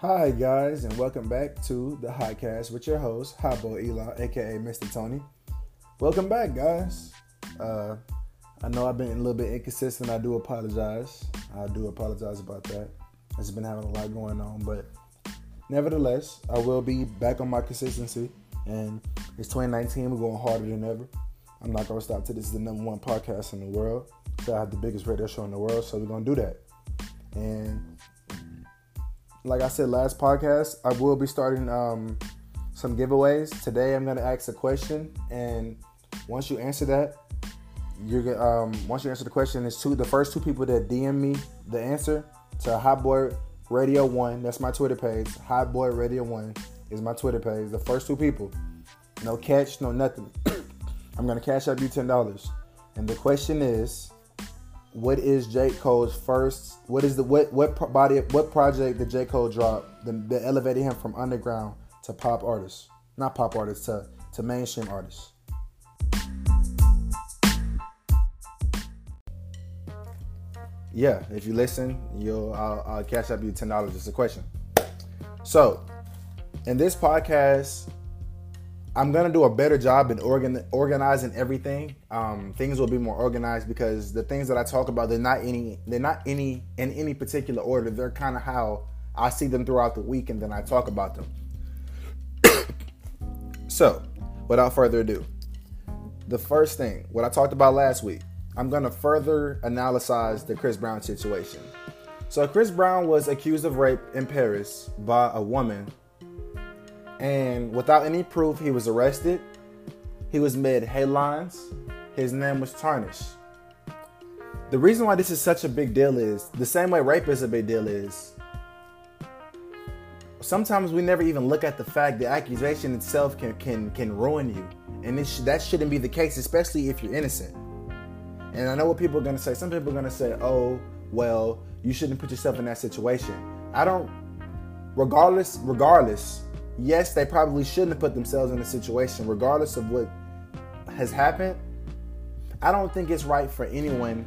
Hi, guys, and welcome back to the Highcast with your host, Hot Boy Eli, aka Mr. Tony. Welcome back, guys. Uh, I know I've been a little bit inconsistent. I do apologize. I do apologize about that. I've been having a lot going on, but nevertheless, I will be back on my consistency. And it's 2019. We're going harder than ever. I'm not gonna stop till this is the number one podcast in the world. So I have the biggest radio show in the world. So we're gonna do that. And like I said last podcast, I will be starting um, some giveaways. Today I'm gonna ask a question, and once you answer that, you're um, once you answer the question, it's two the first two people that DM me the answer to Hot Boy Radio One. That's my Twitter page. Hot Boy Radio One is my Twitter page. The first two people, no catch, no nothing. I'm gonna cash up you ten dollars, and the question is what is J. Cole's first? What is the what what body what project did J. Cole drop that, that elevated him from underground to pop artist? Not pop artist to to mainstream artist. Yeah, if you listen, you'll I'll, I'll cash up you ten dollars. Just a question. So, in this podcast, I'm gonna do a better job in organ- organizing everything. Um, things will be more organized because the things that I talk about, they're not any, they're not any in any particular order. They're kind of how I see them throughout the week, and then I talk about them. so, without further ado, the first thing, what I talked about last week, I'm gonna further analyze the Chris Brown situation. So, Chris Brown was accused of rape in Paris by a woman and without any proof, he was arrested. He was made headlines. His name was tarnished. The reason why this is such a big deal is the same way rape is a big deal is sometimes we never even look at the fact the accusation itself can can can ruin you, and sh- that shouldn't be the case, especially if you're innocent. And I know what people are gonna say. Some people are gonna say, "Oh, well, you shouldn't put yourself in that situation." I don't. Regardless, regardless, yes, they probably shouldn't have put themselves in a situation, regardless of what has happened. I don't think it's right for anyone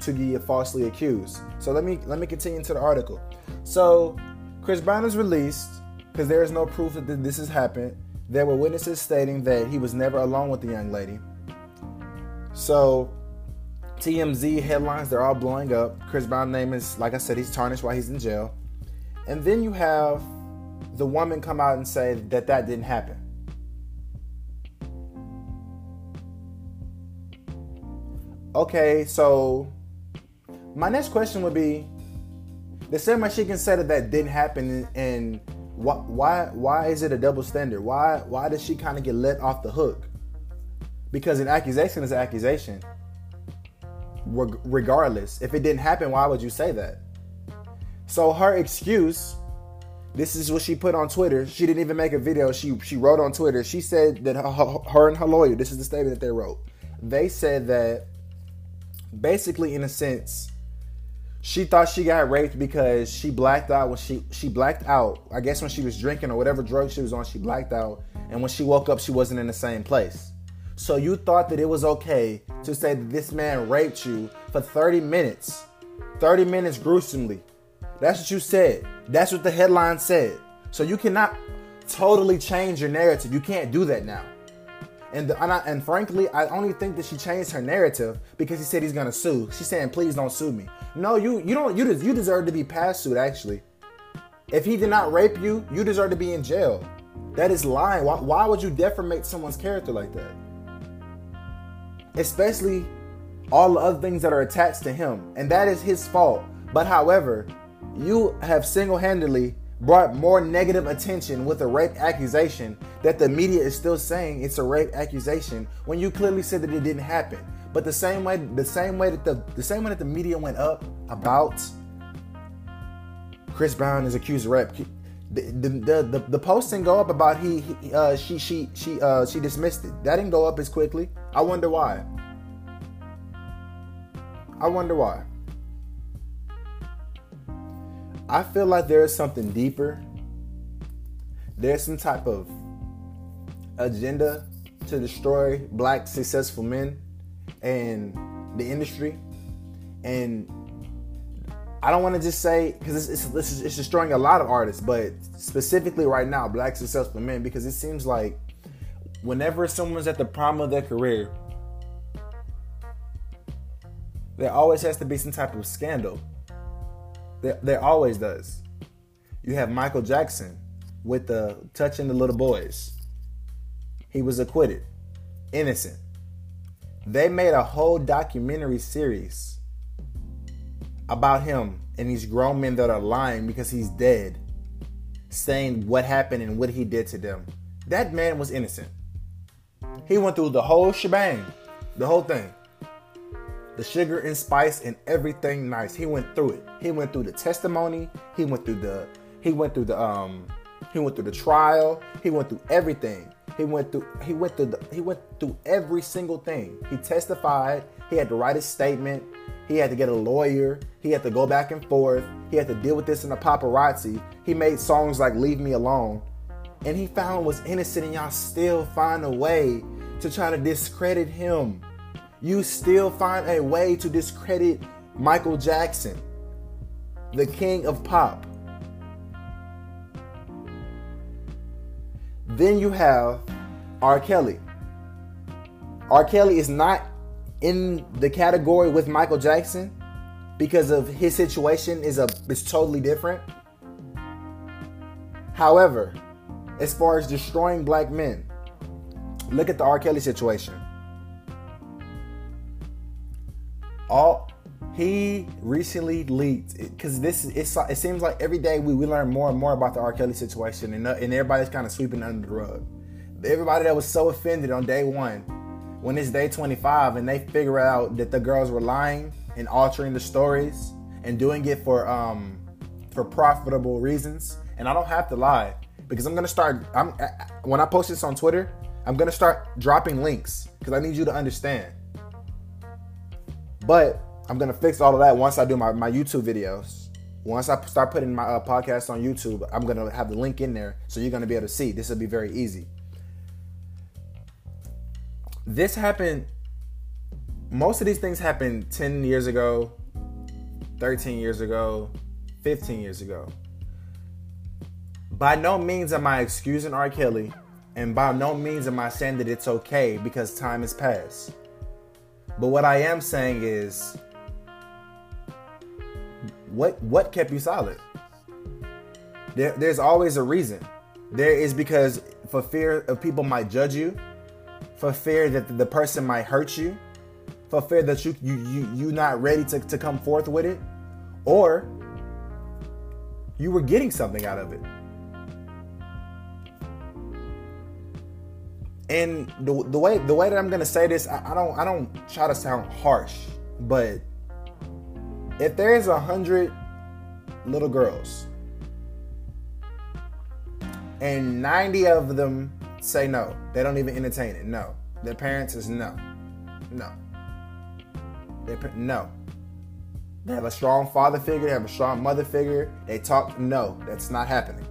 to be falsely accused. So let me let me continue to the article. So Chris Brown is released because there is no proof that this has happened. There were witnesses stating that he was never alone with the young lady. So TMZ headlines, they're all blowing up. Chris Brown's name is, like I said, he's tarnished while he's in jail. And then you have the woman come out and say that that didn't happen. Okay, so my next question would be the same way she can say that that didn't happen and why why is it a double standard? Why why does she kind of get let off the hook? Because an accusation is an accusation. Regardless, if it didn't happen, why would you say that? So her excuse this is what she put on Twitter. She didn't even make a video. She she wrote on Twitter. She said that her, her and her lawyer. This is the statement that they wrote. They said that basically, in a sense, she thought she got raped because she blacked out when she she blacked out. I guess when she was drinking or whatever drug she was on, she blacked out. And when she woke up, she wasn't in the same place. So you thought that it was okay to say that this man raped you for 30 minutes, 30 minutes gruesomely. That's what you said. That's what the headline said. So you cannot totally change your narrative. You can't do that now. And, the, and, I, and, frankly, I only think that she changed her narrative because he said he's gonna sue. She's saying, "Please don't sue me." No, you you don't you you deserve to be past sued. Actually, if he did not rape you, you deserve to be in jail. That is lying. Why, why would you defamate someone's character like that? Especially all the other things that are attached to him, and that is his fault. But however, you have single handedly brought more negative attention with a rape accusation that the media is still saying it's a rape accusation when you clearly said that it didn't happen. But the same way, the same way that the the same way that the media went up about Chris Brown is accused of rape. The, the, the, the, the post didn't go up about he, he uh, she she she uh, she dismissed it. That didn't go up as quickly. I wonder why. I wonder why. I feel like there is something deeper. There's some type of agenda to destroy black successful men and the industry. And I don't want to just say because it's, it's, it's destroying a lot of artists, but specifically right now, black successful men, because it seems like whenever someone's at the prime of their career, there always has to be some type of scandal. There, always does. You have Michael Jackson with the touching the little boys. He was acquitted, innocent. They made a whole documentary series about him and these grown men that are lying because he's dead, saying what happened and what he did to them. That man was innocent. He went through the whole shebang, the whole thing. The sugar and spice and everything nice. He went through it. He went through the testimony. He went through the he went through the um he went through the trial. He went through everything. He went through he went through the, he went through every single thing. He testified. He had to write a statement. He had to get a lawyer. He had to go back and forth. He had to deal with this in the paparazzi. He made songs like Leave Me Alone. And he found was innocent and y'all still find a way to try to discredit him. You still find a way to discredit Michael Jackson, the king of pop. Then you have R. Kelly. R. Kelly is not in the category with Michael Jackson because of his situation is a is totally different. However, as far as destroying black men, look at the R. Kelly situation. All he recently leaked because this it's, it seems like every day we, we learn more and more about the R. Kelly situation and, uh, and everybody's kind of sweeping under the rug. Everybody that was so offended on day one, when it's day 25 and they figure out that the girls were lying and altering the stories and doing it for um for profitable reasons. And I don't have to lie because I'm gonna start. I'm when I post this on Twitter, I'm gonna start dropping links because I need you to understand. But I'm gonna fix all of that once I do my, my YouTube videos. Once I start putting my uh, podcast on YouTube, I'm gonna have the link in there, so you're gonna be able to see. This will be very easy. This happened. Most of these things happened 10 years ago, 13 years ago, 15 years ago. By no means am I excusing R. Kelly, and by no means am I saying that it's okay because time has passed. But what I am saying is what what kept you silent? There, there's always a reason. There is because for fear of people might judge you, for fear that the person might hurt you, for fear that you you you you not ready to, to come forth with it, or you were getting something out of it. And the, the way the way that I'm gonna say this, I, I don't I don't try to sound harsh, but if there's a hundred little girls and 90 of them say no, they don't even entertain it. No, their parents is no, no, they no. They have a strong father figure. They have a strong mother figure. They talk. No, that's not happening.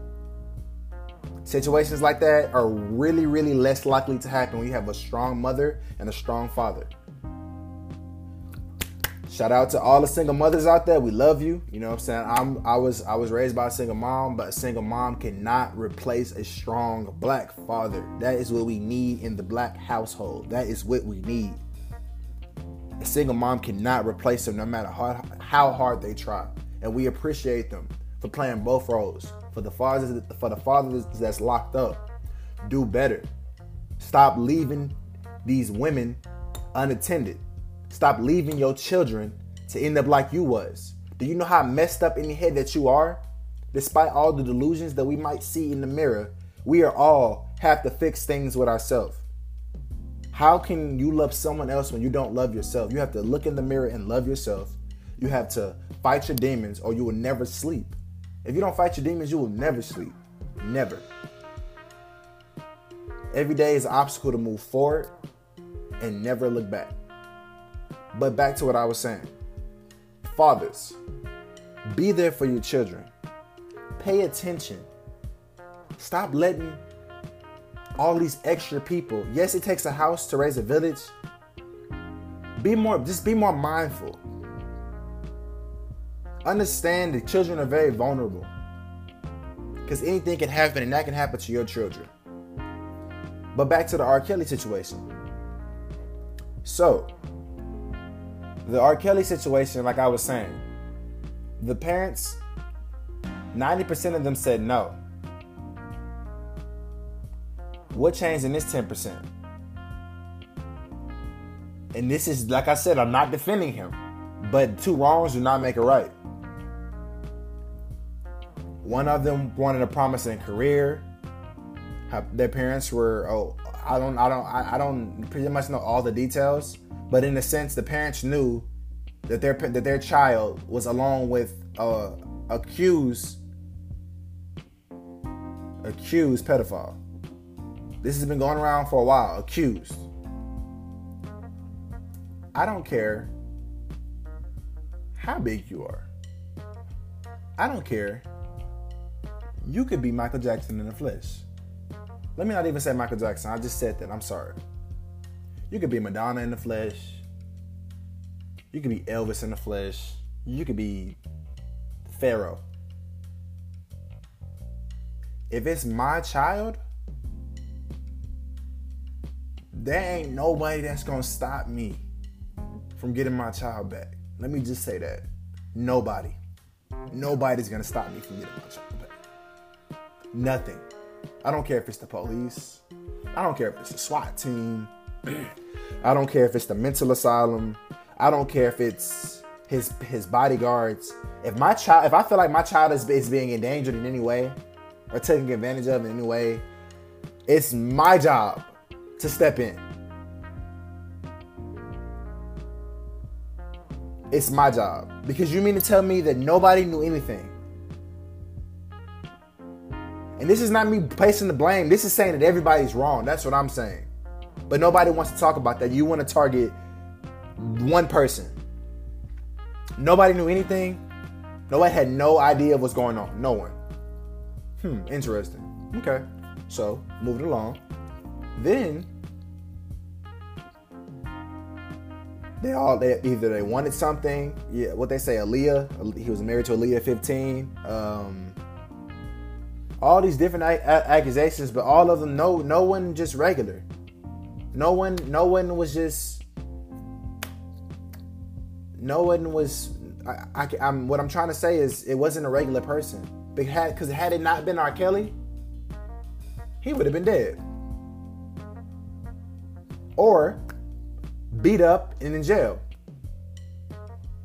Situations like that are really, really less likely to happen when you have a strong mother and a strong father. Shout out to all the single mothers out there. We love you. You know what I'm saying? I'm I was I was raised by a single mom, but a single mom cannot replace a strong black father. That is what we need in the black household. That is what we need. A single mom cannot replace them no matter how, how hard they try. And we appreciate them for playing both roles. For the fathers for the fathers that's locked up, do better. Stop leaving these women unattended. Stop leaving your children to end up like you was. Do you know how messed up in the head that you are? Despite all the delusions that we might see in the mirror, we are all have to fix things with ourselves. How can you love someone else when you don't love yourself? You have to look in the mirror and love yourself. You have to fight your demons or you will never sleep. If you don't fight your demons, you will never sleep. Never. Every day is an obstacle to move forward and never look back. But back to what I was saying. Fathers, be there for your children. Pay attention. Stop letting all these extra people. Yes, it takes a house to raise a village. Be more just be more mindful. Understand that children are very vulnerable. Because anything can happen, and that can happen to your children. But back to the R. Kelly situation. So, the R. Kelly situation, like I was saying, the parents, 90% of them said no. What changed in this 10%? And this is, like I said, I'm not defending him, but two wrongs do not make a right. One of them wanted a promising career. Their parents were, oh, I don't, I don't, I don't pretty much know all the details, but in a sense, the parents knew that their that their child was along with a accused accused pedophile. This has been going around for a while. Accused. I don't care how big you are. I don't care. You could be Michael Jackson in the flesh. Let me not even say Michael Jackson. I just said that. I'm sorry. You could be Madonna in the flesh. You could be Elvis in the flesh. You could be Pharaoh. If it's my child, there ain't nobody that's gonna stop me from getting my child back. Let me just say that. Nobody. Nobody's gonna stop me from getting my child back. Nothing. I don't care if it's the police. I don't care if it's the SWAT team. I don't care if it's the mental asylum. I don't care if it's his his bodyguards. If my child, if I feel like my child is, is being endangered in any way or taken advantage of in any way, it's my job to step in. It's my job. Because you mean to tell me that nobody knew anything? And this is not me placing the blame. This is saying that everybody's wrong. That's what I'm saying. But nobody wants to talk about that. You want to target one person. Nobody knew anything. Nobody had no idea of what's going on. No one. Hmm, interesting. Okay. So, moving along. Then they all they either they wanted something. Yeah, what they say, Aaliyah. He was married to Aaliyah 15. Um, all these different a- a- accusations, but all of them, no, no one just regular. No one, no one was just. No one was. I, I, am what I'm trying to say is it wasn't a regular person. Because had it not been R. Kelly, he would have been dead. Or beat up and in jail.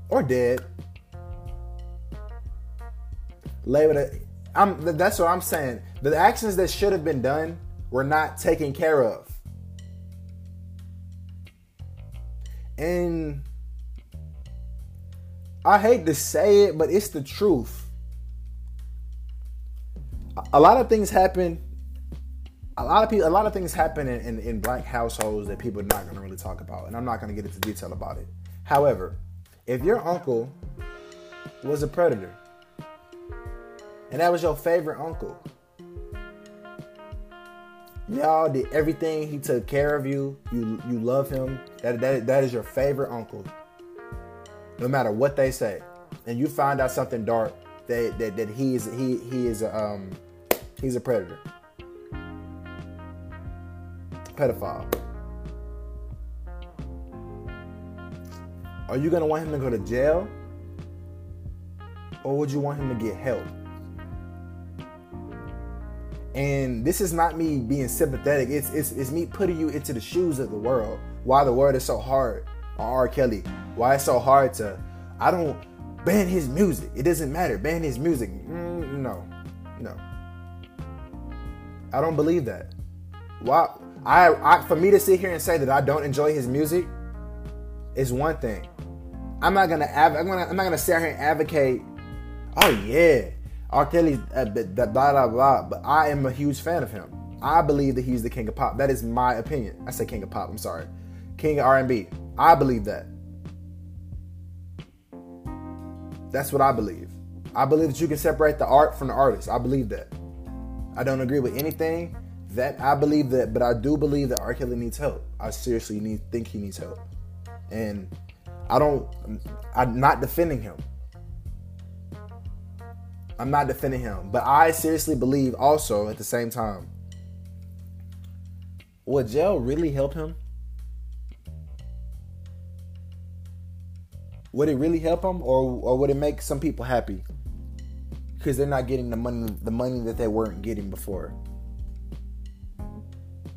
Or dead. Label it. I'm that's what I'm saying. The actions that should have been done were not taken care of. And I hate to say it, but it's the truth. A lot of things happen. A lot of people, a lot of things happen in, in, in black households that people are not going to really talk about, and I'm not going to get into detail about it. However, if your uncle was a predator, and that was your favorite uncle, y'all did everything. He took care of you. You you love him. That that that is your favorite uncle. No matter what they say, and you find out something dark that that, that he is he he is um He's a predator. Pedophile. Are you to want him to go to jail? Or would you want him to get help? And this is not me being sympathetic. It's, it's, it's me putting you into the shoes of the world. Why the world is so hard on R. Kelly. Why it's so hard to, I don't ban his music. It doesn't matter. Ban his music. Mm, no, no. I don't believe that. Why? I, I for me to sit here and say that I don't enjoy his music is one thing. I'm not gonna av- I'm gonna I'm not gonna sit here and advocate. Oh yeah, R. Kelly, uh, blah blah blah. But I am a huge fan of him. I believe that he's the king of pop. That is my opinion. I say king of pop. I'm sorry, king of R&B. I believe that. That's what I believe. I believe that you can separate the art from the artist. I believe that. I don't agree with anything that I believe that, but I do believe that R. Kelly needs help. I seriously need think he needs help, and I don't. I'm not defending him. I'm not defending him, but I seriously believe also at the same time, would jail really help him? Would it really help him, or or would it make some people happy because they're not getting the money the money that they weren't getting before?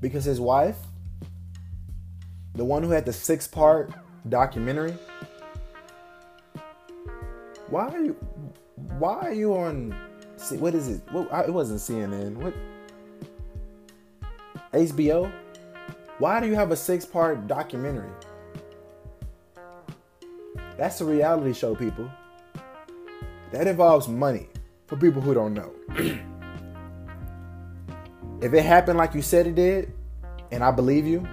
Because his wife, the one who had the six part documentary, why are you why are you on what is it? What, it wasn't CNN. What HBO? Why do you have a six part documentary? That's a reality show, people. That involves money for people who don't know. if it happened like you said it did, and I believe you,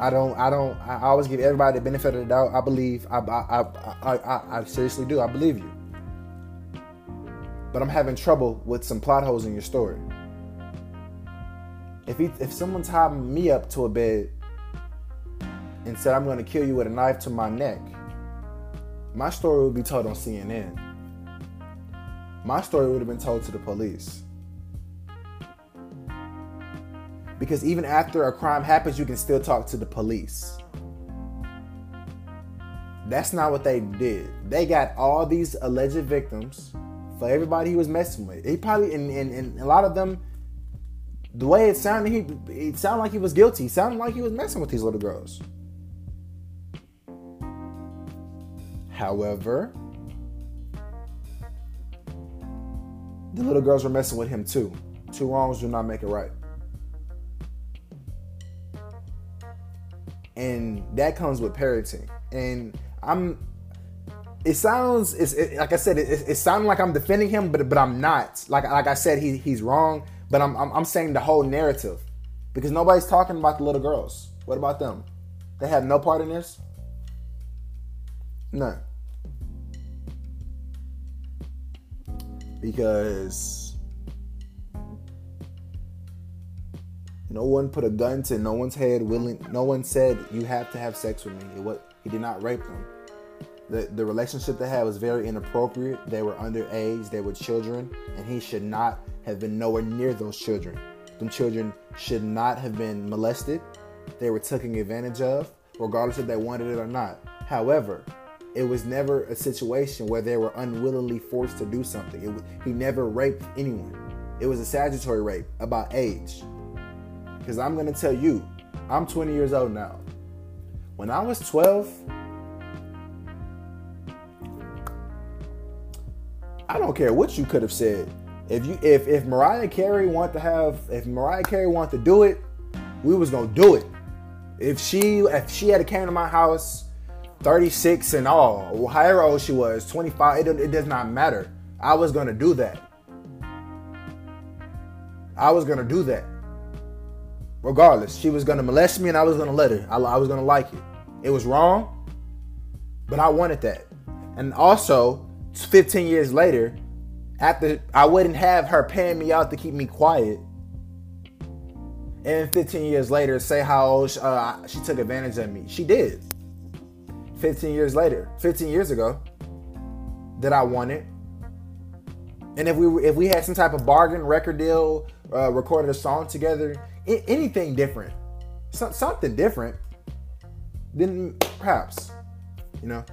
I don't, I don't, I always give everybody the benefit of the doubt. I believe, I, I, I, I, I seriously do. I believe you. But I'm having trouble with some plot holes in your story. If he, if someone tied me up to a bed and said I'm going to kill you with a knife to my neck, my story would be told on CNN. My story would have been told to the police. Because even after a crime happens, you can still talk to the police. That's not what they did. They got all these alleged victims for everybody he was messing with. He probably and, and, and a lot of them, the way it sounded, he it sounded like he was guilty. It sounded like he was messing with these little girls. However, the little girls were messing with him too. Two wrongs do not make it right. And that comes with parenting. And I'm it sounds it's it, like I said it, it, it sounds like I'm defending him but but I'm not. Like like I said he he's wrong, but I'm, I'm I'm saying the whole narrative because nobody's talking about the little girls. What about them? They have no part in this? None. because no one put a gun to no one's head willing no one said you have to have sex with me it he did not rape them the, the relationship they had was very inappropriate they were underage they were children and he should not have been nowhere near those children them children should not have been molested they were taken advantage of regardless if they wanted it or not however it was never a situation where they were unwillingly forced to do something. He never raped anyone. It was a statutory rape about age. Because I'm going to tell you, I'm 20 years old now. When I was 12, I don't care what you could have said. If you if if Mariah Carey want to have if Mariah Carey want to do it, we was gonna do it. If she if she had a came to my house 36 and all, however old she was, 25, it, it does not matter. I was gonna do that. I was gonna do that. Regardless, she was gonna molest me and I was gonna let her. I, I was gonna like it. It was wrong, but I wanted that. And also, 15 years later, after I wouldn't have her paying me out to keep me quiet, and 15 years later, say how uh, she took advantage of me. She did. 15 years later, 15 years ago, that I wanted. And if we if we had some type of bargain record deal, uh, recorded a song together, I- anything different, so- something different, then perhaps, you know.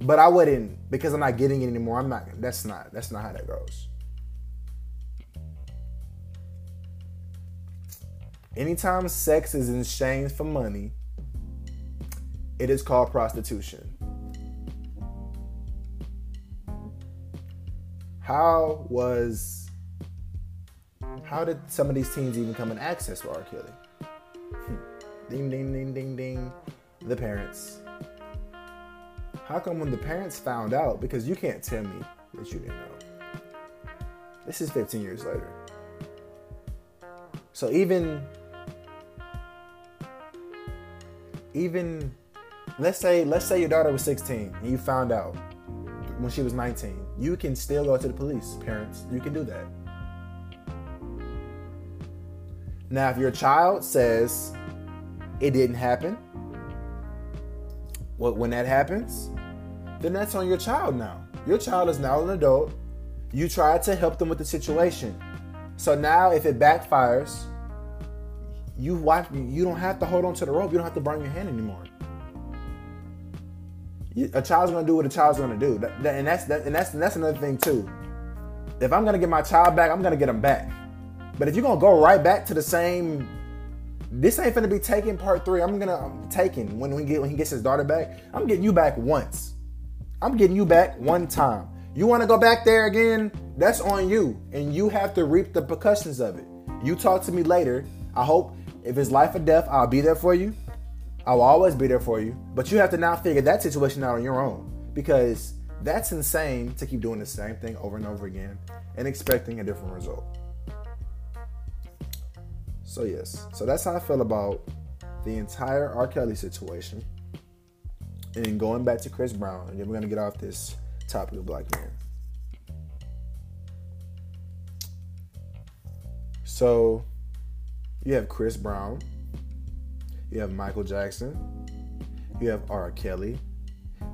But I wouldn't because I'm not getting it anymore. I'm not. That's not. That's not how that goes. Anytime sex is in exchange for money, it is called prostitution. How was how did some of these teens even come in access for R. Kelly? Hmm. ding ding ding ding ding. The parents. How come when the parents found out, because you can't tell me that you didn't know. This is 15 years later. So even even let's say let's say your daughter was 16 and you found out when she was 19 you can still go to the police parents you can do that now if your child says it didn't happen when that happens then that's on your child now Your child is now an adult. You tried to help them with the situation. So now, if it backfires, you watch. You don't have to hold on to the rope. You don't have to burn your hand anymore. A child's gonna do what a child's gonna do, and that's that, and that's and that's another thing too. If I'm gonna get my child back, I'm gonna get him back. But if you're gonna go right back to the same, this ain't gonna be taking part three. I'm gonna I'm taking when we get when he gets his daughter back. I'm getting you back once. I'm getting you back one time. You want to go back there again? That's on you, and you have to reap the percussions of it. You talk to me later. I hope if it's life or death, I'll be there for you. I will always be there for you. But you have to now figure that situation out on your own because that's insane to keep doing the same thing over and over again and expecting a different result. So yes, so that's how I feel about the entire R. Kelly situation. And going back to Chris Brown, and then we're gonna get off this topic of black men. So you have Chris Brown, you have Michael Jackson, you have R. Kelly.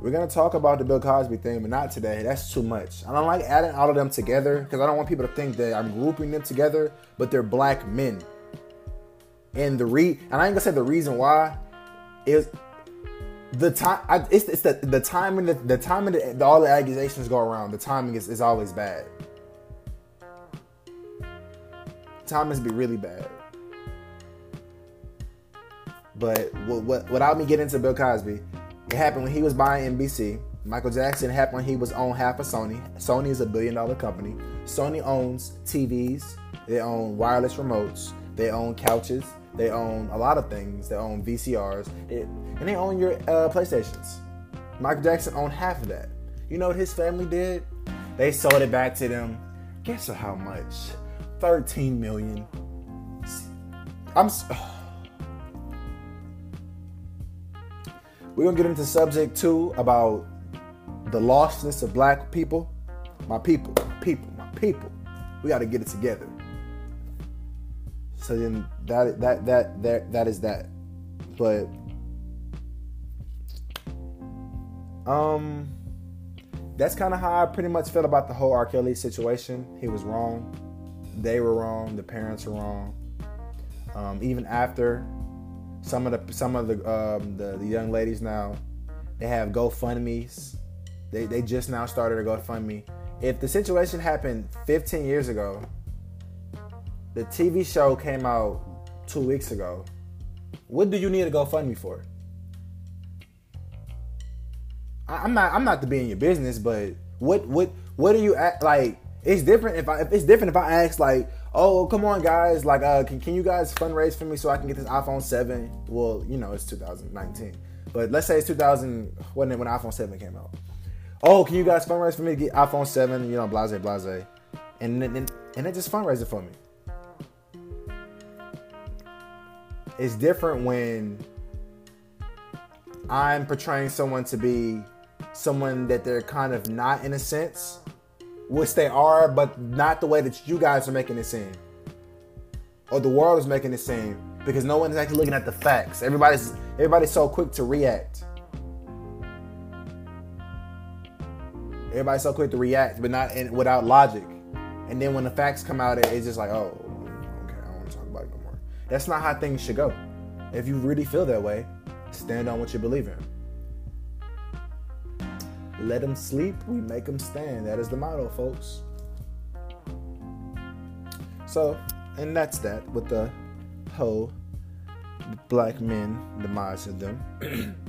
We're gonna talk about the Bill Cosby thing, but not today. That's too much. I don't like adding all of them together because I don't want people to think that I'm grouping them together, but they're black men. And the re and I ain't gonna say the reason why is the time. It's, it's the the timing. The, timing. The, the, all the accusations go around. The timing is, is always bad. Timing be really bad. But what, what, without me getting into Bill Cosby, it happened when he was buying NBC. Michael Jackson happened when he was on half of Sony. Sony is a billion dollar company. Sony owns TVs. They own wireless remotes. They own couches. They own a lot of things. They own VCRs. It, and they own your uh, PlayStations. Michael Jackson owned half of that. You know what his family did? They sold it back to them. Guess how much? 13 million. I'm. We're gonna get into subject two about the lostness of black people. My people, my people, my people. We gotta get it together. So then that that that that that is that. But um that's kind of how I pretty much feel about the whole R. Kelly situation. He was wrong. They were wrong. The parents were wrong. Um, even after some of the some of the um, the, the young ladies now, they have GoFundmes. They they just now started a GoFundMe. If the situation happened 15 years ago, the TV show came out two weeks ago. What do you need a GoFundMe for? I, am not I'm not to be in your business, but what what what do you act like? It's different if I if it's different if I ask like, oh come on guys, like uh can, can you guys fundraise for me so I can get this iPhone 7? Well, you know it's 2019, but let's say it's 2000 when when iPhone 7 came out. Oh, can you guys fundraise for me to get iPhone 7? You know, blase blase, and then and then just fundraise it for me. It's different when I'm portraying someone to be someone that they're kind of not in a sense, which they are, but not the way that you guys are making it seem. Or the world is making it seem. Because no one's actually looking at the facts. Everybody's everybody's so quick to react. Everybody's so quick to react, but not in, without logic. And then when the facts come out, it's just like, oh, That's not how things should go. If you really feel that way, stand on what you believe in. Let them sleep, we make them stand. That is the motto, folks. So, and that's that with the whole black men demise of them.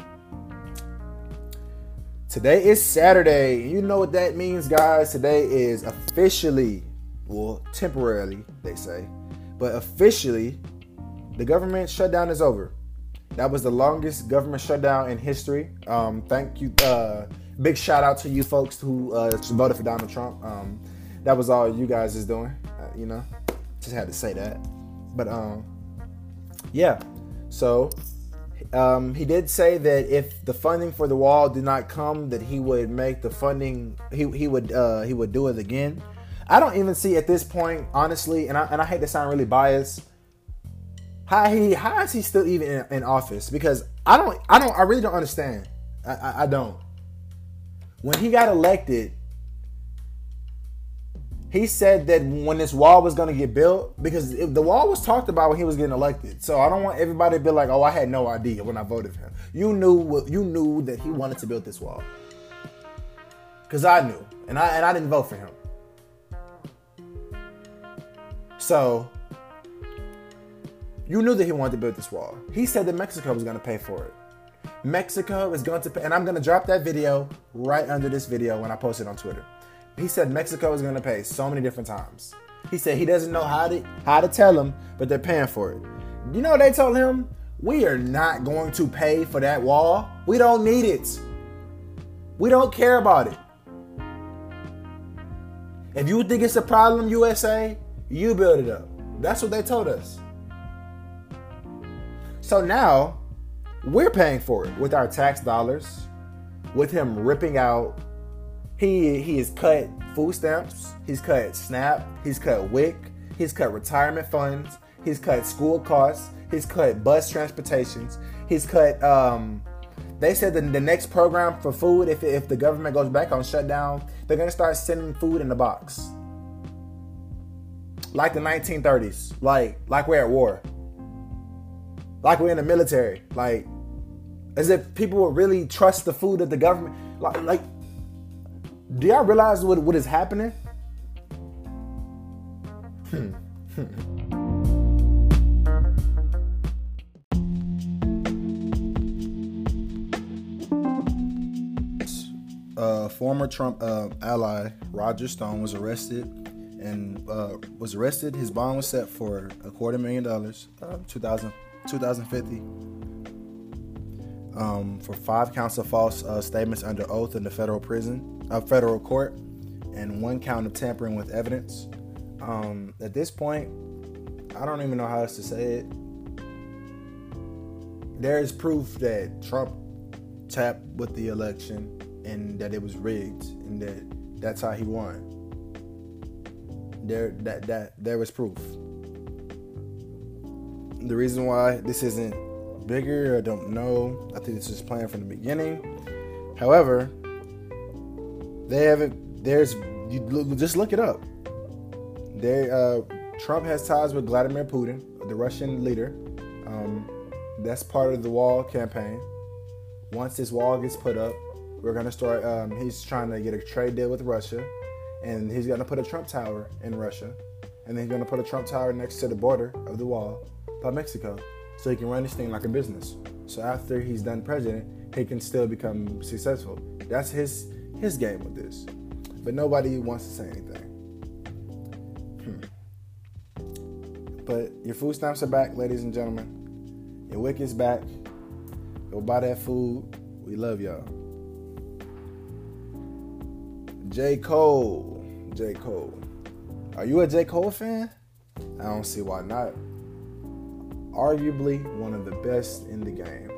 Today is Saturday. You know what that means, guys. Today is officially, well, temporarily, they say, but officially, the government shutdown is over. That was the longest government shutdown in history. Um, thank you. Uh, big shout out to you folks who uh, voted for Donald Trump. Um, that was all you guys is doing. Uh, you know, just had to say that. But um, yeah. So um, he did say that if the funding for the wall did not come, that he would make the funding. He he would uh, he would do it again. I don't even see at this point, honestly, and I and I hate to sound really biased. How he how is he still even in, in office? Because I don't I don't I really don't understand. I, I, I don't when he got elected, he said that when this wall was going to get built, because the wall was talked about when he was getting elected. So I don't want everybody to be like, "Oh, I had no idea when I voted for him." You knew, you knew that he wanted to build this wall, because I knew, and I and I didn't vote for him. So you knew that he wanted to build this wall. He said that Mexico was going to pay for it. Mexico is going to pay, and I'm going to drop that video right under this video when I post it on Twitter. He said Mexico is going to pay so many different times. He said he doesn't know how to how to tell them, but they're paying for it. You know they told him we are not going to pay for that wall. We don't need it. We don't care about it. If you think it's a problem, USA, you build it up. That's what they told us. So now we're paying for it with our tax dollars, with him ripping out. He he has cut food stamps, he's cut SNAP, he's cut WIC, he's cut retirement funds, he's cut school costs, he's cut bus transportations, he's cut um they said that the next program for food, if, if the government goes back on shutdown, they're gonna start sending food in the box like the 1930s, like like we're at war, like we're in the military, like as if people would really trust the food of the government. Like, like do y'all realize what what is happening? Hmm. Uh, former Trump uh, ally Roger Stone was arrested and uh, was arrested. His bond was set for a quarter million dollars, uh, 2000, 2050, um, for five counts of false uh, statements under oath in the federal prison, uh, federal court, and one count of tampering with evidence. Um, at this point, I don't even know how else to say it. There is proof that Trump tapped with the election and that it was rigged and that that's how he won there that that there was proof. The reason why this isn't bigger, I don't know. I think this is planned from the beginning. However, they haven't. There's you look, just look it up. They uh, Trump has ties with Vladimir Putin, the Russian leader. Um, that's part of the wall campaign. Once this wall gets put up, we're gonna start. Um, he's trying to get a trade deal with Russia and he's to put a Trump Tower in Russia, and then he's to put a Trump Tower next to the border of the wall by Mexico, so he can run this thing like a business. So after he's done president, he can still become successful. That's his his game with this, but nobody wants to say anything. Hmm. But your food stamps are back, ladies and gentlemen. Your WIC is back. Go buy that food. We love y'all. J. Cole. J. Cole. Are you a J. Cole fan? I don't see why not. Arguably one of the best in the game,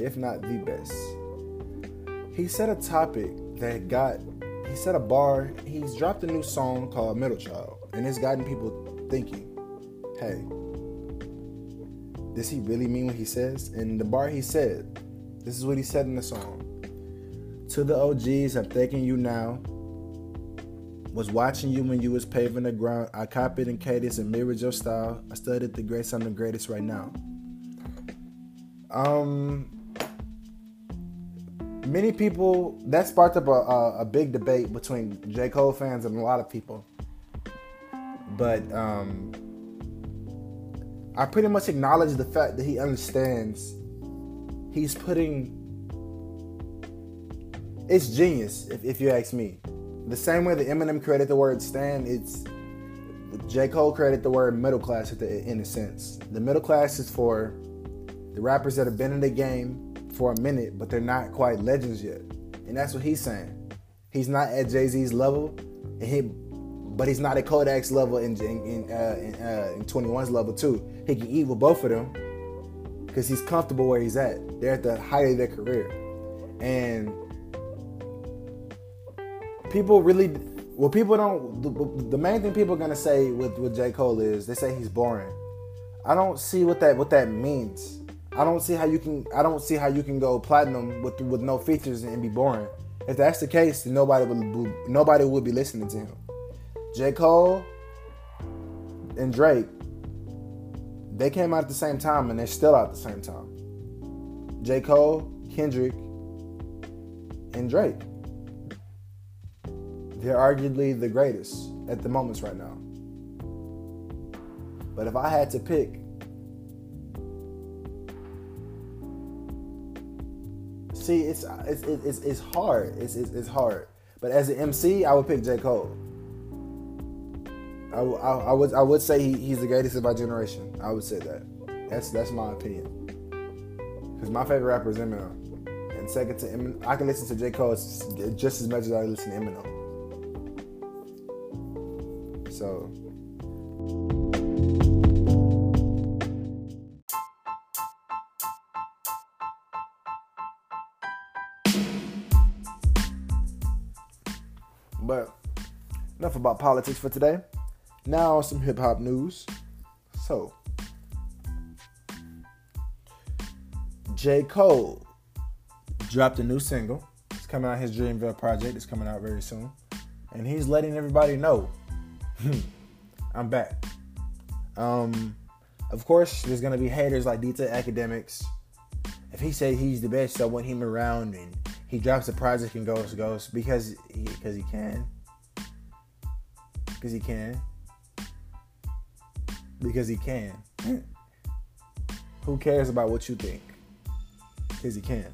if not the best. He set a topic that got, he set a bar. He's dropped a new song called Middle Child, and it's gotten people thinking, hey, does he really mean what he says? And the bar he said, this is what he said in the song. To the OGs, I'm thanking you now was watching you when you was paving the ground. I copied and cadence and mirrored your style. I studied the greats. I'm the greatest right now. Um, many people that sparked up a, a, a, big debate between J Cole fans and a lot of people. But um, I pretty much acknowledge the fact that he understands. He's putting. It's genius, if, if you ask me the same way that Eminem created the word "stan," it's J. Cole created the word middle class in a sense. The middle class is for the rappers that have been in the game for a minute, but they're not quite legends yet. And that's what he's saying. He's not at Jay Z's level, and he, but he's not at Kodak's level in in, uh, in, uh, in 21's level too. He can eat with both of them because he's comfortable where he's at. They're at the height of their career, and people really well people don't the, the, main thing people are gonna say with with j cole is they say he's boring i don't see what that what that means i don't see how you can i don't see how you can go platinum with with no features and be boring if that's the case then nobody would nobody would be listening to him J. Cole and Drake, they came out at the same time and they're still out at the same time. J. Cole, Kendrick, and Drake. They're arguably the greatest at the moments right now. But if I had to pick, see, it's it's it's, it's hard. It's, it's, it's hard. But as an MC, I would pick J Cole. I, I, I would I would say he, he's the greatest of our generation. I would say that. That's that's my opinion. Because my favorite rapper is Eminem, and second to Eminem, I can listen to J Cole just as much as I listen to Eminem. So. But enough about politics for today. Now, some hip hop news. So, J. Cole dropped a new single. It's coming out his Dreamville project. It's coming out very soon. And he's letting everybody know I'm back. Um, of course, there's gonna be haters like DJ Akademiks. If he said he's the best, I want him around, and he drops a project and goes goes because he because he can, because he can, because he can. Who cares about what you think? Because he can.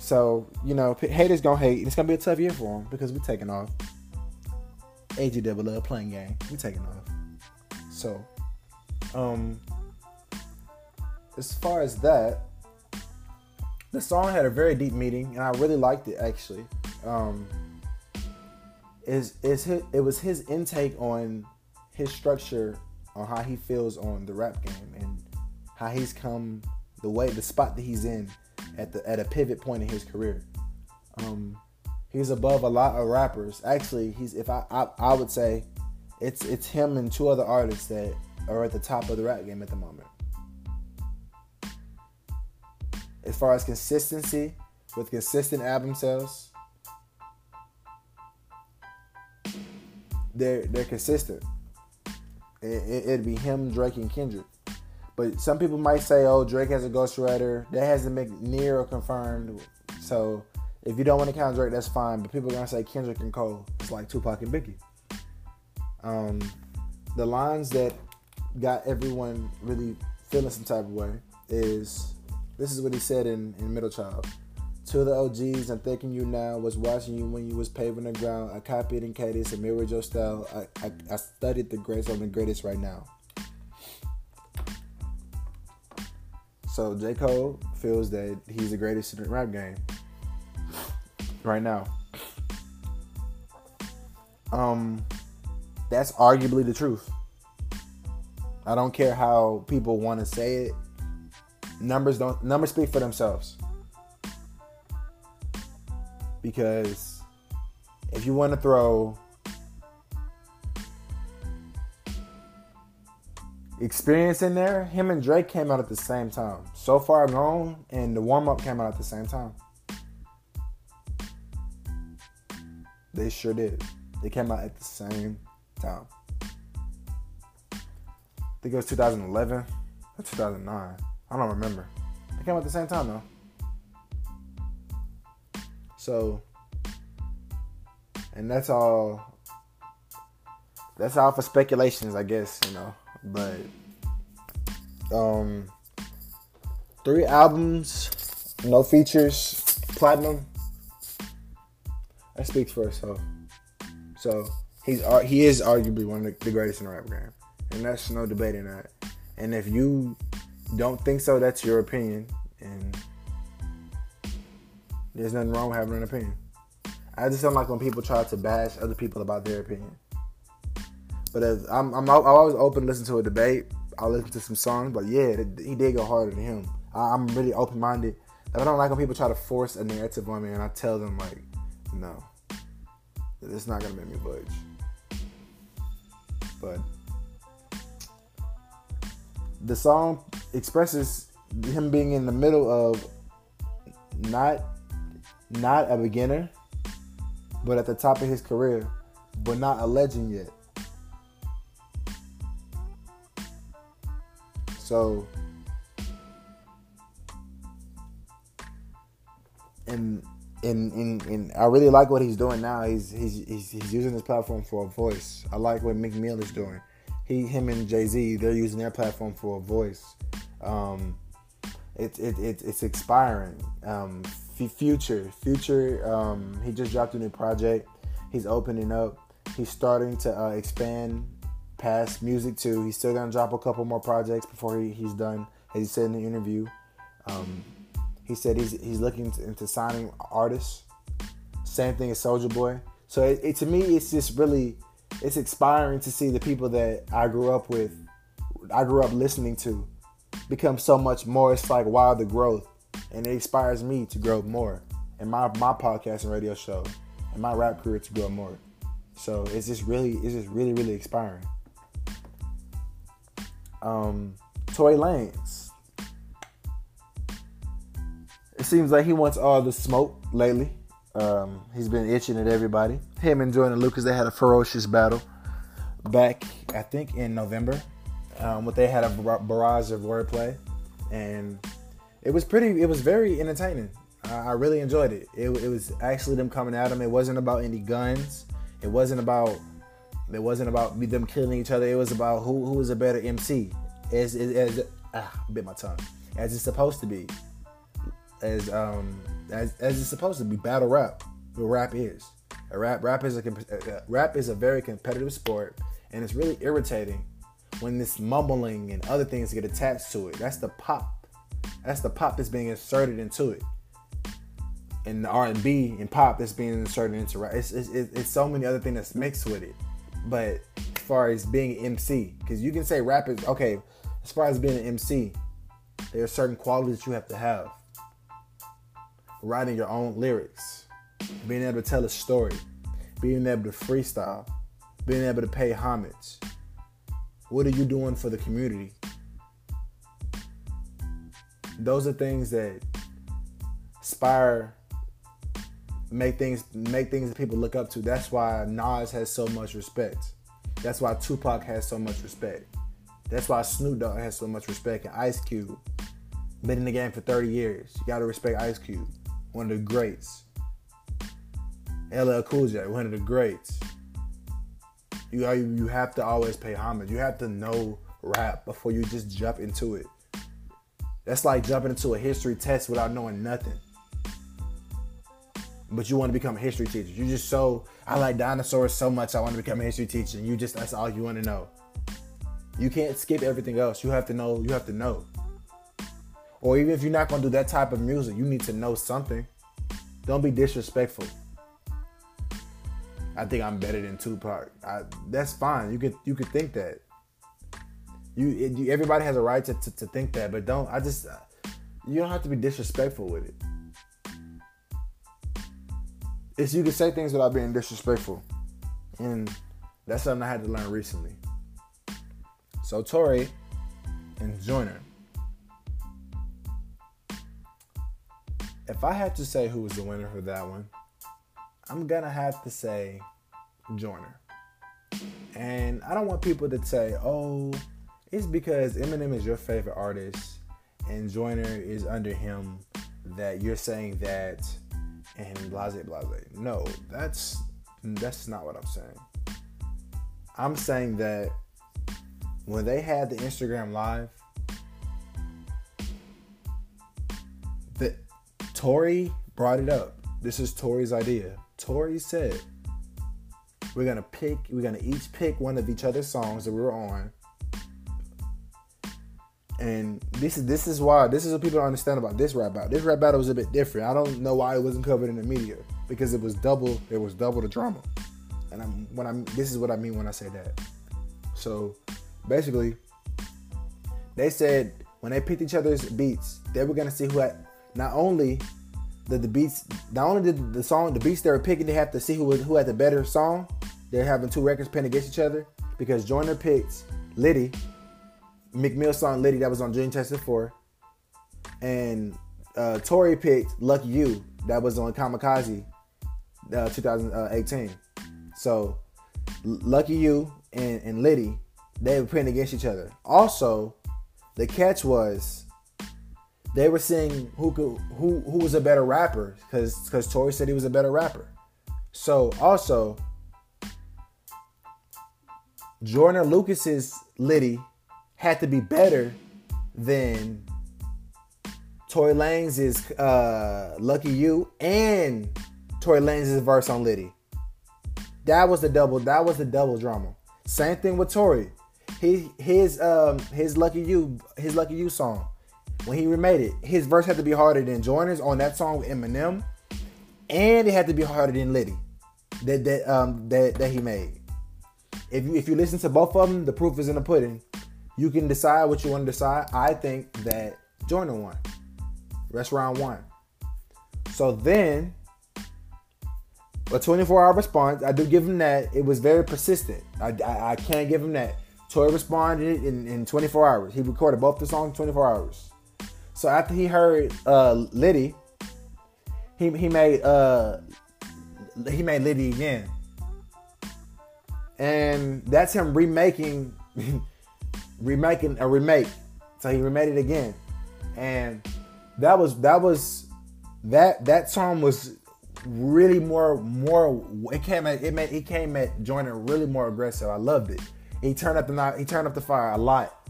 So you know, haters gonna hate. It's gonna be a tough year for him because we're taking off. AG Double Up playing game. We taking off. So, um, as far as that, the song had a very deep meaning, and I really liked it actually. Um, is is it was his intake on his structure on how he feels on the rap game and how he's come the way the spot that he's in at the at a pivot point in his career. Um, he's above a lot of rappers. Actually, he's if I, I I would say it's it's him and two other artists that are at the top of the rap game at the moment. As far as consistency with consistent album sales, they're they're consistent. It, it, be him, Drake, and Kendrick. But some people might say, "Oh, Drake has a ghostwriter." That hasn't been near or confirmed. So if you don't want to count Drake, that's fine. But people are gonna say Kendrick and Cole. It's like Tupac and Biggie. Um, the lines that got everyone really feeling some type of way is this is what he said in, in Middle Child. To the OGs, I'm thanking you now. Was watching you when you was paving the ground. I copied and cadence and mirrored your style. I, I, I studied the greatest. I'm the greatest right now. So J. Cole feels that he's the greatest in the rap game right now. Um, that's arguably the truth. I don't care how people want to say it. Numbers don't numbers speak for themselves. Because if you want to throw experience in there, him and Drake came out at the same time. So far gone, and the warm up came out at the same time. They sure did. They came out at the same time. I think it was 2011 or 2009. I don't remember. They came out at the same time though. So, and that's all. That's all for speculations, I guess. You know, but um, three albums, no features, platinum that speaks for itself. So he's he is arguably one of the greatest in the rap game, and that's no debating that. And if you don't think so, that's your opinion, and there's nothing wrong with having an opinion. I just don't like when people try to bash other people about their opinion. But as I'm, I'm, I'm always open to listen to a debate. I'll listen to some songs, but yeah, he did go harder than him. I, am really open minded. But I don't like when people try to force a narrative on me, and I tell them like, no, it's not gonna make me budge. But the song expresses him being in the middle of not not a beginner, but at the top of his career, but not a legend yet. So and and, and and I really like what he's doing now. He's he's he's, he's using his platform for a voice. I like what Mill is doing. He, him, and Jay Z, they're using their platform for a voice. Um, it, it, it it's expiring. Um, future, future. Um, he just dropped a new project. He's opening up. He's starting to uh, expand past music too. He's still gonna drop a couple more projects before he, he's done. As he said in the interview, um, he said he's he's looking into signing artists. Same thing as Soulja Boy. So it, it, to me, it's just really it's inspiring to see the people that I grew up with, I grew up listening to, become so much more. It's like wow, the growth, and it inspires me to grow more in my my podcast and radio show, and my rap career to grow more. So it's just really, it's just really, really inspiring. Um, Tory Lanez. It seems like he wants all the smoke lately. Um, he's been itching at everybody. Him and Joyner Lucas, they had a ferocious battle back, I think, in November. Um, what they had a barrage of wordplay, and it was pretty. It was very entertaining. I really enjoyed it. it. It was actually them coming at him. It wasn't about any guns. It wasn't about it wasn't about them killing each other. It was about who who was a better MC. As as, as ah, bit my tongue. As it's supposed to be. As um as as it's supposed to be. Battle rap. What rap is. A rap rap is a uh, rap is a very competitive sport, and it's really irritating when this mumbling and other things get attached to it. That's the pop. That's the pop that's being inserted into it and the R and B and pop that's being inserted into rap. It's, it's, it's so many other things that's mixed with it. But as far as being MC, because you can say rap is okay. As far as being an MC, there are certain qualities you have to have. Writing your own lyrics, being able to tell a story, being able to freestyle, being able to pay homage. What are you doing for the community? Those are things that inspire make things make things that people look up to. That's why Nas has so much respect. That's why Tupac has so much respect. That's why Snoop Dogg has so much respect. And Ice Cube, been in the game for 30 years. You gotta respect Ice Cube, one of the greats. LL Cool J, one of the greats. You you have to always pay homage. You have to know rap before you just jump into it. That's like jumping into a history test without knowing nothing but you want to become a history teacher. You just so I like dinosaurs so much I want to become a history teacher. And you just that's all you want to know. You can't skip everything else. You have to know. You have to know. Or even if you're not gonna do that type of music, you need to know something. Don't be disrespectful. I think I'm better than Tupac. I, that's fine. You could you could think that. You, it, you everybody has a right to, to, to think that, but don't. I just uh, you don't have to be disrespectful with it. it is you can say things without being disrespectful. And that's something I had to learn recently. So Tory and Joyner. If I had to say who was the winner for that one, I'm gonna have to say Joyner. And I don't want people to say, oh, it's because Eminem is your favorite artist and Joyner is under him that you're saying that and blase blase. No, that's that's not what I'm saying. I'm saying that when they had the Instagram live, Tory brought it up. This is Tory's idea. Tory said, We're gonna pick, we're gonna each pick one of each other's songs that we were on and this is this is why this is what people don't understand about this rap battle. This rap battle was a bit different. I don't know why it wasn't covered in the media because it was double. It was double the drama. And I'm when I'm this is what I mean when I say that. So basically, they said when they picked each other's beats, they were gonna see who had not only the, the beats, not only did the song, the beats they were picking, they have to see who was, who had the better song. They're having two records pinned against each other because Joyner picked Litty Meek Mill song Litty that was on Dreamchasers 4. And uh, Tory picked Lucky You that was on Kamikaze uh, 2018. So Lucky You and, and Litty, they were playing against each other. Also, The catch was they were saying who could who who was a better rapper because because Tory said he was a better rapper. So also Joyner Lucas's Litty had to be better than Tory Lanez is uh, Lucky You and Tory Lanez verse on Litty. That was the double. That was the double drama. Same thing with Tory. He his um his Lucky You his Lucky You song when he remade it, his verse had to be harder than Joyner's on that song with Eminem, and it had to be harder than Litty that that um that that he made. If you if you listen to both of them, the proof is in the pudding. You can decide what you want to decide. I think that Joyner won. Round one. So then, a 24 hour response, I do give him that. It was very persistent. I, I, I can't give him that. Tory responded in, in 24 hours. He recorded both the songs 24 hours. So after he heard uh, Litty, he he made uh he made Litty again, and that's him remaking remaking a remake. So he remade it again, and that was that was that that song was really more more it came at it made it came at Joyner really more aggressive. I loved it. He turned up the he turned up the fire a lot.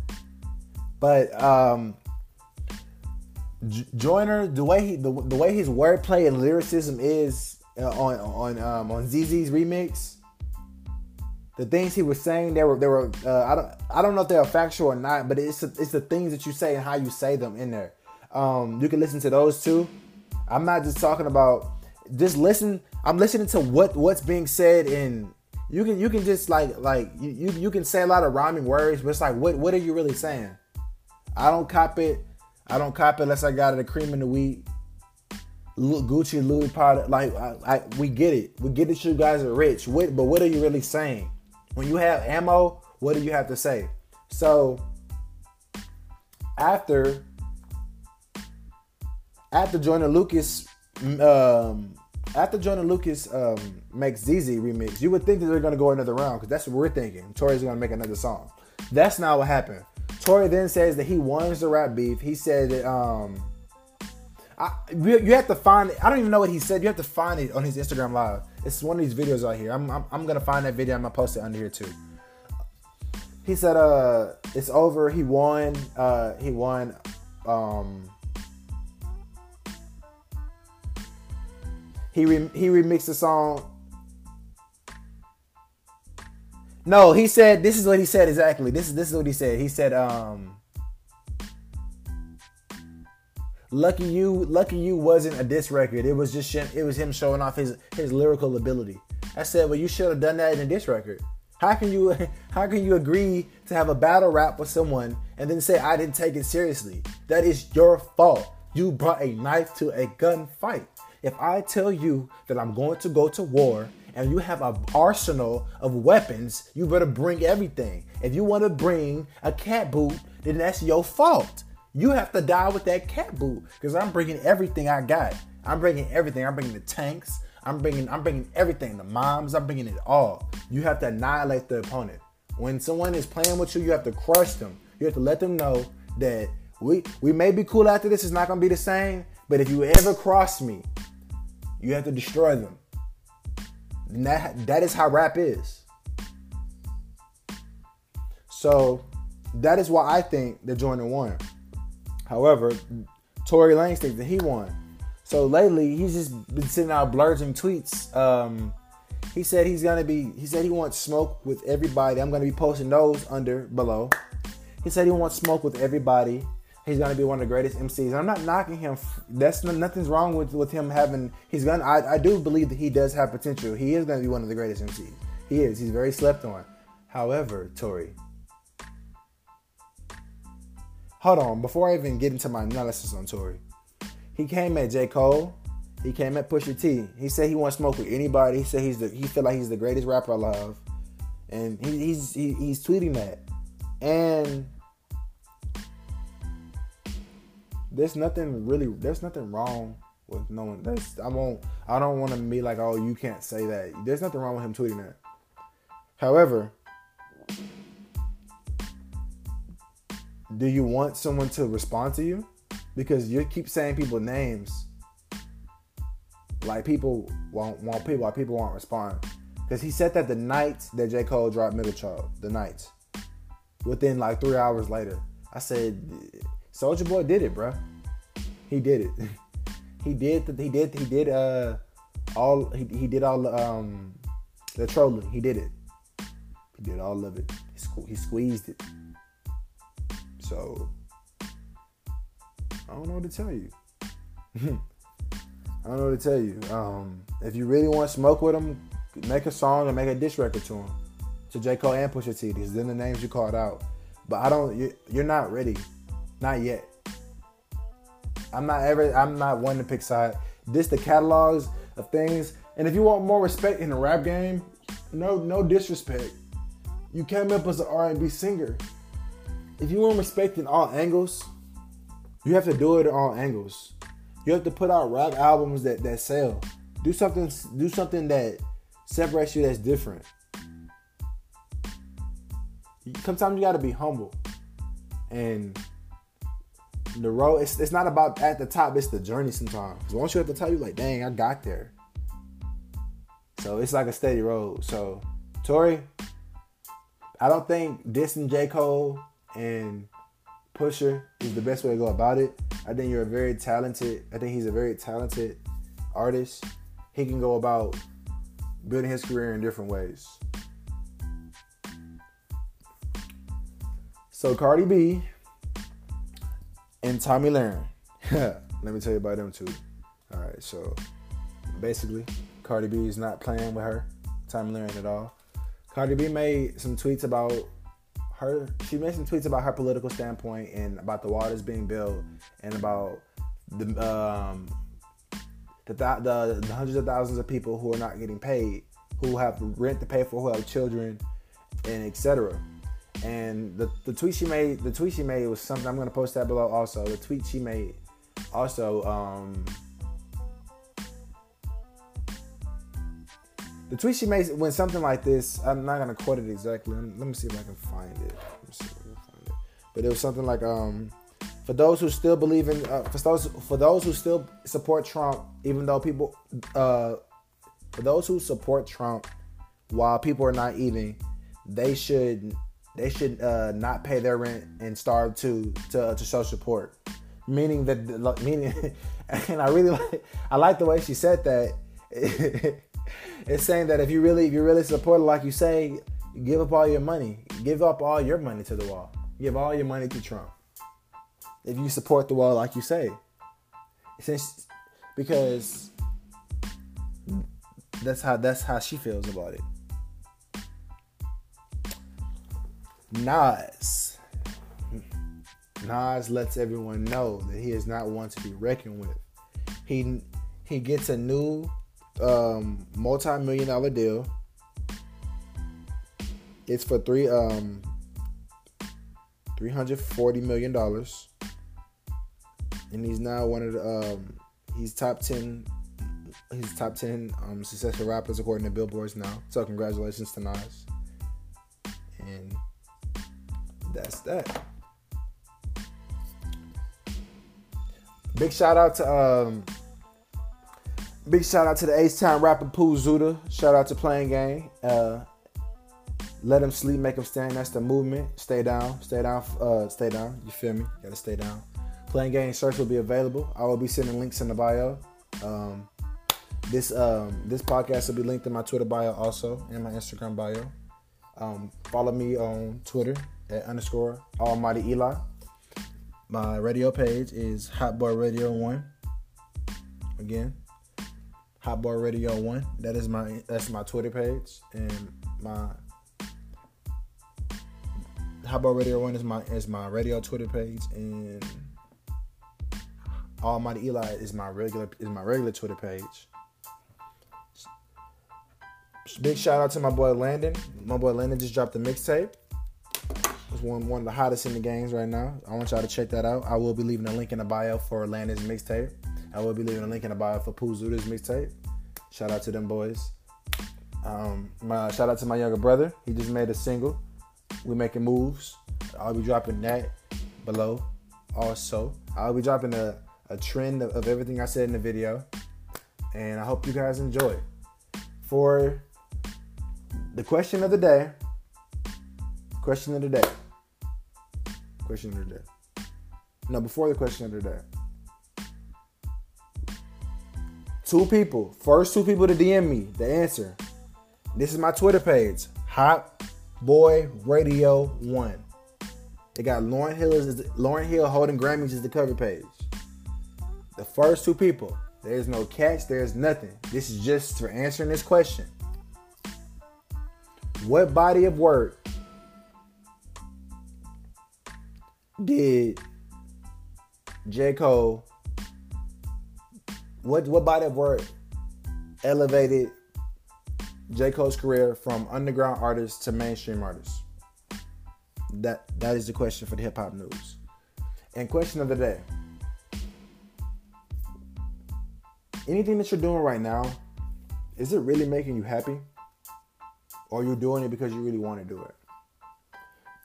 But um Joyner, the way he the, the way his wordplay and lyricism is uh, on on um, on ZZ's remix, the things he was saying, they were they were uh, I don't I don't know if they're factual or not, but it's it's the things that you say and how you say them in there. Um, you can listen to those too. I'm not just talking about just listen. I'm listening to what what's being said and you can you can just like like you, you you can say a lot of rhyming words, but it's like what what are you really saying? I don't cop it. I don't cop it unless I got it a cream in the wheat. Gucci, Louis Prada, like I, I, we get it. We get that you guys are rich. What, but what are you really saying? When you have ammo, what do you have to say? So after after Joyner Lucas um, after Joyner Lucas um, makes ZZ remix, you would think that they're gonna go another round because that's what we're thinking. Tory's gonna make another song. That's not what happened. Tory then says that he wants the rap beef. He said that um, I, you have to find. I don't even know what he said. You have to find it on his Instagram live. It's one of these videos out here. I'm, I'm, I'm gonna find that video. I'm gonna post it under here too. He said, uh, it's over. He won. Uh, he won. Um, he re- he remixed the song No, he said this is what he said exactly. This is this is what he said. He said, um Lucky you, Lucky you wasn't a diss record. It was just it was him showing off his his lyrical ability. I said, well, you should have done that in a diss record. How can you how can you agree to have a battle rap with someone and then say I didn't take it seriously? That is your fault. You brought a knife to a gunfight. If I tell you that I'm going to go to war and you have an arsenal of weapons, you better bring everything. If you want to bring a cat boot, then that's your fault. You have to die with that cat boot because I'm bringing everything I got. I'm bringing everything. I'm bringing the tanks. I'm bringing. I'm bringing everything. The moms. I'm bringing it all. You have to annihilate the opponent. When someone is playing with you, you have to crush them. You have to let them know that we we may be cool after this. It's not gonna be the same. But if you ever cross me, you have to destroy them. And that that is how rap is. So that is why I think that Joyner won. However, Tory Lanez thinks that he won. So lately, he's just been sitting out blurting tweets. Um, he said he's gonna be. He said he wants smoke with everybody. I'm gonna be posting those under below. He said he wants smoke with everybody he's gonna be one of the greatest MCs. I'm not knocking him. That's nothing's wrong with with him having. He's gonna. I, I do believe that he does have potential. He is gonna be one of the greatest MCs. He is. He's very slept on. However, Tory. Hold on. Before I even get into my analysis on Tory, he came at J Cole. He came at Pusha T. He said he wants smoke with anybody. He said he's the. He feel like he's the greatest rapper alive, and he, he's he, he's tweeting that. And there's nothing really there's nothing wrong with knowing that's I won't I don't want to be like oh you can't say that there's nothing wrong with him tweeting that however do you want someone to respond to you? Because you keep saying people names. Like people won't want people, like people won't respond. Because he said that the night that J. Cole dropped Middle Child, the night. Within like three hours later. I said, Soulja Boy did it, bro. He did it. he did he did he did uh all he, he did all um the trolling. He did it. He did all of it. He, sque- he squeezed it. So I don't know what to tell you. I don't know what to tell you. Um, if you really want to smoke with him, make a song and make a diss record to him, to J Cole and Pusha T. These then the names you called out. But I don't. You're not ready, not yet. I'm not ever. I'm not one to pick side. This the catalogs of things. And if you want more respect in the rap game, no no disrespect. You came up as an R&B singer. If you want respect in all angles, you have to do it in all angles. You have to put out rap albums that that sell. Do something. Do something that separates you. That's different. Sometimes you got to be humble, and the road. It's, it's not about at the top. It's the journey. Sometimes once you're at the top, you're like, dang, I got there. So it's like a steady road. So Tory, I don't think dissing J Cole and Pusha is the best way to go about it. I think you're a very talented. I think he's a very talented artist. He can go about building his career in different ways. So Cardi B and Tomi Lahren. Let me tell you about them two. All right, so basically, Cardi B is not playing with her, Tomi Lahren at all. Cardi B made some tweets about her. She made some tweets about her political standpoint and about the waters being built and about the um the, the, the hundreds of thousands of people who are not getting paid, who have rent to pay for, who have children, and etc. And the, the tweet she made, the tweet she made was something I'm gonna post that below also. The tweet she made also um the tweet she made when something like this, I'm not gonna quote it exactly. Let me see if I can find it. Can find it. But it was something like um for those who still believe in uh, for those for those who still support Trump, even though people uh for those who support Trump while people are not eating, they should they should uh, not pay their rent and starve to to to show support. Meaning that meaning, and I really like I like the way she said that. it's saying that if you really if you really support it, like you say, give up all your money, give up all your money to the wall, give all your money to Trump. If you support the wall, like you say, since because that's how that's how she feels about it. Nas. Nas lets everyone know that he is not one to be reckoned with. He he gets a new um, multi-million dollar deal. It's for three um, three hundred forty million dollars, and he's now one of the um, he's top ten. He's top ten um, successful rappers according to Billboard's now. So congratulations to Nas. That's that. Big shout out to um, big shout out to the H Town rapper Pooh Zuda. Shout out to Playing Game. Uh, let him sleep, make him stand. That's the movement. Stay down, stay down, uh, stay down. You feel me? You Gotta stay down. Playing Game search will be available. I will be sending links in the bio. Um, this um, this podcast will be linked in my Twitter bio also and my Instagram bio. Um, follow me on Twitter at underscore Almighty Eli. My radio page is Hot Boy Radio One. Again, Hot Boy Radio One. That is my that's my Twitter page, and my Hot Boy Radio One is my is my radio Twitter page, and Almighty Eli is my regular is my regular Twitter page. Big shout out to my boy Landon. My boy Landon just dropped the mixtape. It's one one of the hottest in the games right now. I want y'all to check that out. I will be leaving a link in the bio for Landon's mixtape. I will be leaving a link in the bio for Pooh Zuda's mixtape. Shout out to them boys. Um, my shout out to my younger brother. He just made a single. We making moves. I'll be dropping that below. Also, I'll be dropping a, a trend of, of everything I said in the video, and I hope you guys enjoy. For the question of the day, question of the day, question of the day. No, before the question of the day. Two people, first two people to DM me the answer. This is my Twitter page, Hot Boy Radio One. They got Lauryn Hill is Lauryn Hill holding Grammys as the cover page. The first two people. There's no catch. There's nothing. This is just for answering this question. What body of work did J. Cole what what body of work elevated J. Cole's career from underground artist to mainstream artist? That that is the question for the hip hop news. And question of the day. Anything that you're doing right now, is it really making you happy? Or you're doing it because you really want to do it?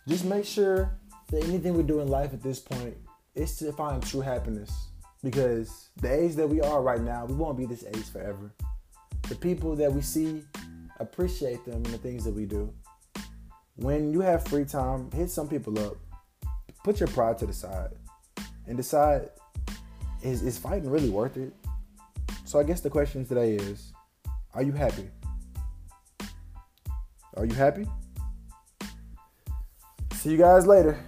Just make sure that anything we do in life at this point is to find true happiness because the age that we are right now, we won't be this age forever. The people that we see appreciate them and the things that we do. When you have free time, hit some people up. Put your pride to the side and decide is, is fighting really worth it? So I guess the question today is Are you happy? Are you happy? See you guys later.